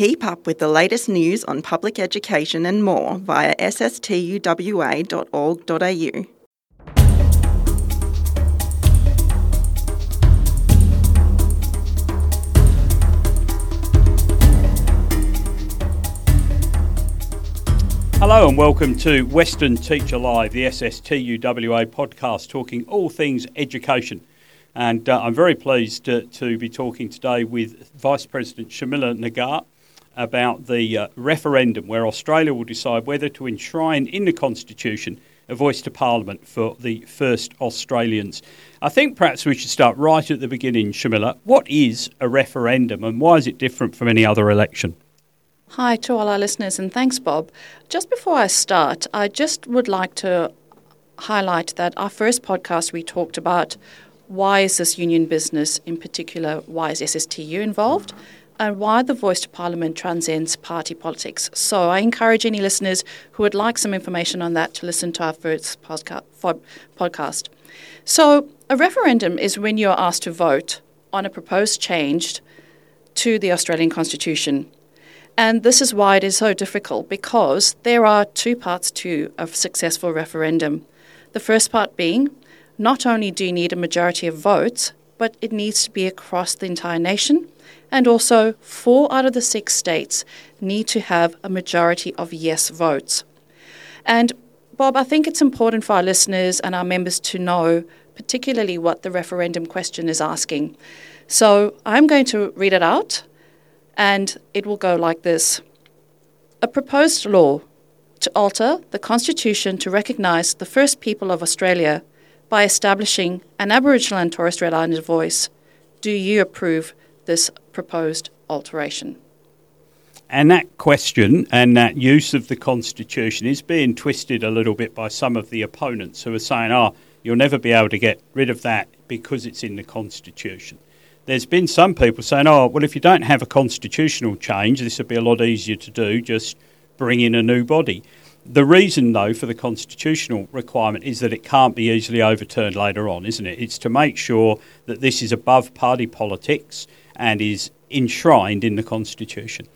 Keep up with the latest news on public education and more via sstuwa.org.au. Hello and welcome to Western Teacher Live, the SSTUWA podcast, talking all things education. And uh, I'm very pleased to, to, be talking today with Vice President Sharmila Nagar about the uh, referendum where Australia will decide whether to enshrine in the Constitution a voice to Parliament for the first Australians. I think perhaps we should start right at the beginning, Sharmila. What is a referendum and why is it different from any other election? Hi to all our listeners and thanks, Bob. Just before I start, I just would like to highlight that our first podcast we talked about why is this union business, in particular, why is SSTU involved, and why the voice to Parliament transcends party politics. So I encourage any listeners who would like some information on that to listen to our first podcast. So a referendum is when you're asked to vote on a proposed change to the Australian Constitution. And this is why it is so difficult because there are two parts to a successful referendum. The first part being not only do you need a majority of votes, but it needs to be across the entire nation. And also, four out of the six states need to have a majority of yes votes. And Bob, I think it's important for our listeners and our members to know, particularly what the referendum question is asking. So I'm going to read it out, and it will go like this A proposed law to alter the Constitution to recognise the first people of Australia by establishing an Aboriginal and Torres Strait Islander voice. Do you approve this proposed alteration? And that question and that use of the Constitution is being twisted a little bit by some of the opponents who are saying, oh, you'll never be able to get rid of that because it's in the Constitution. There's been some people saying, oh, well, if you don't have a constitutional change, this would be a lot easier to do, just bring in a new body. The reason, though, for the constitutional requirement is that it can't be easily overturned later on, isn't it? It's to make sure that this is above party politics and is enshrined in the Constitution.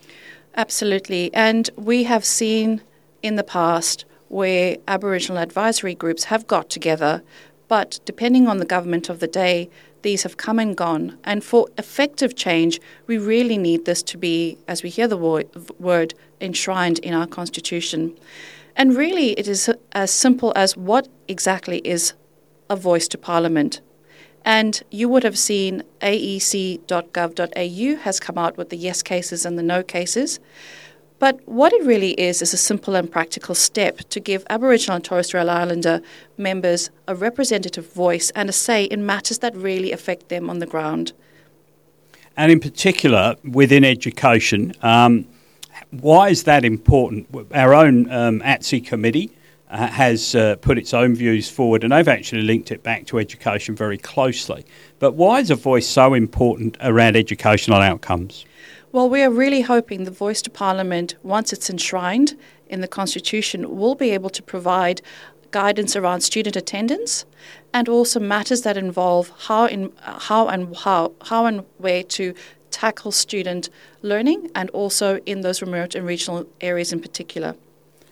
Absolutely. And we have seen in the past where Aboriginal advisory groups have got together, but depending on the government of the day, these have come and gone. And for effective change, we really need this to be, as we hear the word, enshrined in our Constitution. And really, it is as simple as what exactly is a voice to Parliament. And you would have seen aec.gov.au has come out with the yes cases and the no cases. But what it really is is a simple and practical step to give Aboriginal and Torres Strait Islander members a representative voice and a say in matters that really affect them on the ground. And in particular, within education, um, why is that important? Our own um, ATSI committee uh, has uh, put its own views forward and they've actually linked it back to education very closely. But why is a voice so important around educational outcomes? Well, we are really hoping the voice to Parliament, once it's enshrined in the Constitution, will be able to provide guidance around student attendance and also matters that involve how in how and how how and where to tackle student learning and also in those remote and regional areas in particular.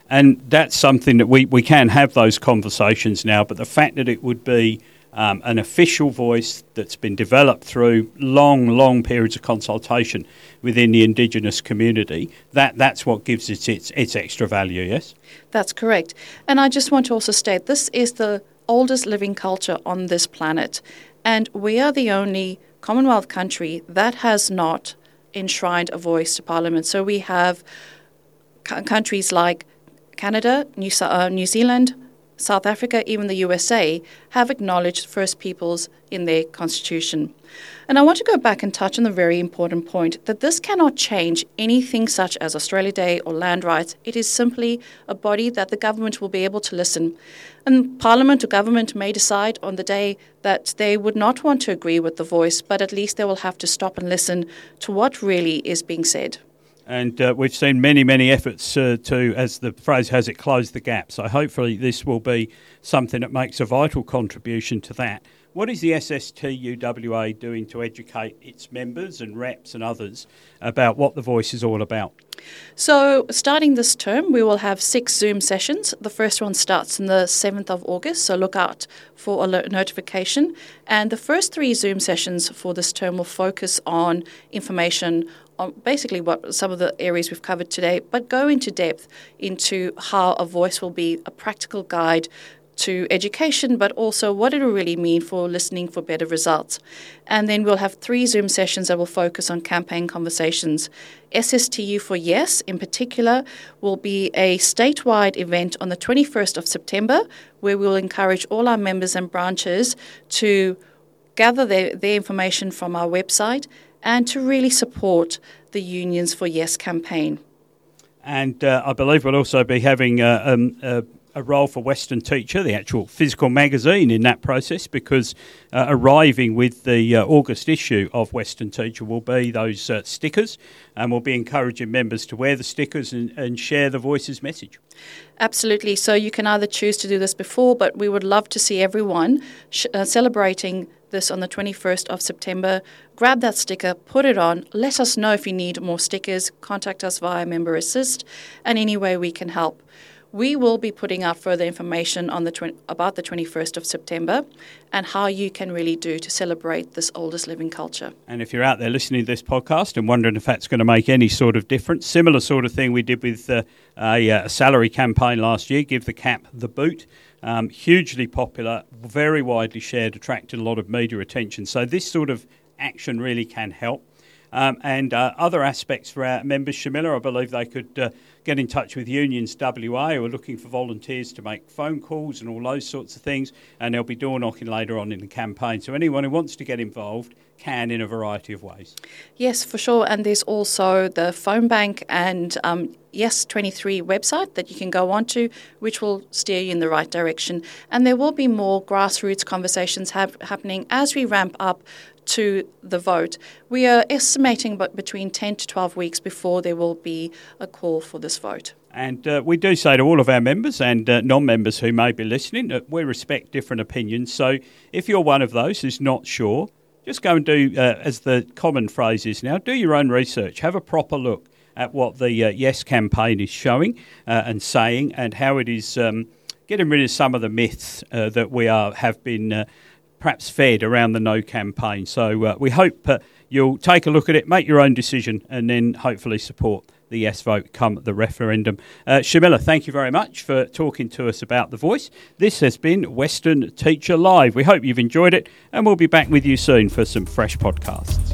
And that's something that we, we can have those conversations now, but the fact that it would be um, an official voice that's been developed through long, long periods of consultation within the Indigenous community, that, that's what gives it its, its extra value, yes? That's correct. And I just want to also state this is the oldest living culture on this planet, and we are the only Commonwealth country that has not enshrined a voice to Parliament. So we have c- countries like Canada, New, uh, New Zealand, South Africa, even the USA, have acknowledged First Peoples in their constitution. And I want to go back and touch on the very important point that this cannot change anything such as Australia Day or land rights. It is simply a body that the government will be able to listen. And Parliament or government may decide on the day that they would not want to agree with the voice, but at least they will have to stop and listen to what really is being said. And uh, we've seen many, many efforts uh, to, as the phrase has it, close the gap. So hopefully this will be something that makes a vital contribution to that. What is the SSTUWA doing to educate its members and reps and others about what the voice is all about? So, starting this term, we will have six Zoom sessions. The first one starts on the 7th of August, so look out for alert notification. And the first three Zoom sessions for this term will focus on information on basically what some of the areas we've covered today, but go into depth into how a voice will be a practical guide to education, but also what it will really mean for listening for better results. And then we'll have three Zoom sessions that will focus on campaign conversations. SSTU for Yes, in particular, will be a statewide event on the 21st of September, where we'll encourage all our members and branches to gather their, their information from our website and to really support the Unions for Yes campaign. And uh, I believe we'll also be having uh, um, uh, a role for Western Teacher, the actual physical magazine in that process, because uh, arriving with the uh, August issue of Western Teacher will be those uh, stickers, and we'll be encouraging members to wear the stickers and, and share the Voices message. Absolutely. So you can either choose to do this before, but we would love to see everyone sh- uh, celebrating this on the 21st of September. Grab that sticker, put it on. Let us know if you need more stickers. Contact us via Member Assist, and any way we can help. We will be putting out further information on the tw- about the 21st of September and how you can really do to celebrate this oldest living culture. And if you're out there listening to this podcast and wondering if that's going to make any sort of difference, similar sort of thing we did with uh, a, a, salary campaign last year, Give the Cap the Boot. Um, hugely popular, very widely shared, attracted a lot of media attention. So this sort of action really can help. Um, and uh, other aspects for our members, Sharmila, I believe they could uh, get in touch with Unions WA who are looking for volunteers to make phone calls and all those sorts of things. And they'll be door knocking later on in the campaign. So anyone who wants to get involved can in a variety of ways. Yes, for sure. And there's also the phone bank and um, Yes 23 website that you can go onto, which will steer you in the right direction. And there will be more grassroots conversations happening as we ramp up to the vote. We are estimating but between 10 to 12 weeks before there will be a call for this vote. And uh, we do say to all of our members and uh, non members who may be listening that we respect different opinions. So if you're one of those who's not sure, just go and do, uh, as the common phrase is now, do your own research. Have a proper look at what the uh, Yes campaign is showing uh, and saying and how it is um, getting rid of some of the myths uh, that we are have been perhaps fed around the No campaign. So uh, we hope uh, you'll take a look at it, make your own decision, and then hopefully support the yes vote come the referendum. Uh, Sharmila, thank you very much for talking to us about The Voice. This has been Western Teacher Live. We hope you've enjoyed it, and we'll be back with you soon for some fresh podcasts.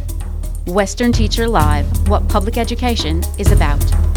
Western Teacher Live, what public education is about.